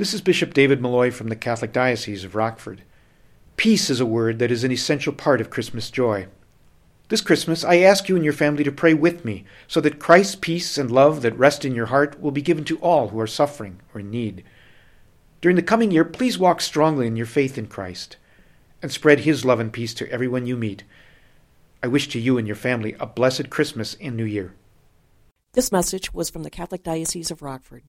This is Bishop David Malloy from the Catholic Diocese of Rockford. Peace is a word that is an essential part of Christmas joy. This Christmas, I ask you and your family to pray with me so that Christ's peace and love that rest in your heart will be given to all who are suffering or in need. During the coming year, please walk strongly in your faith in Christ and spread His love and peace to everyone you meet. I wish to you and your family a blessed Christmas and New Year. This message was from the Catholic Diocese of Rockford.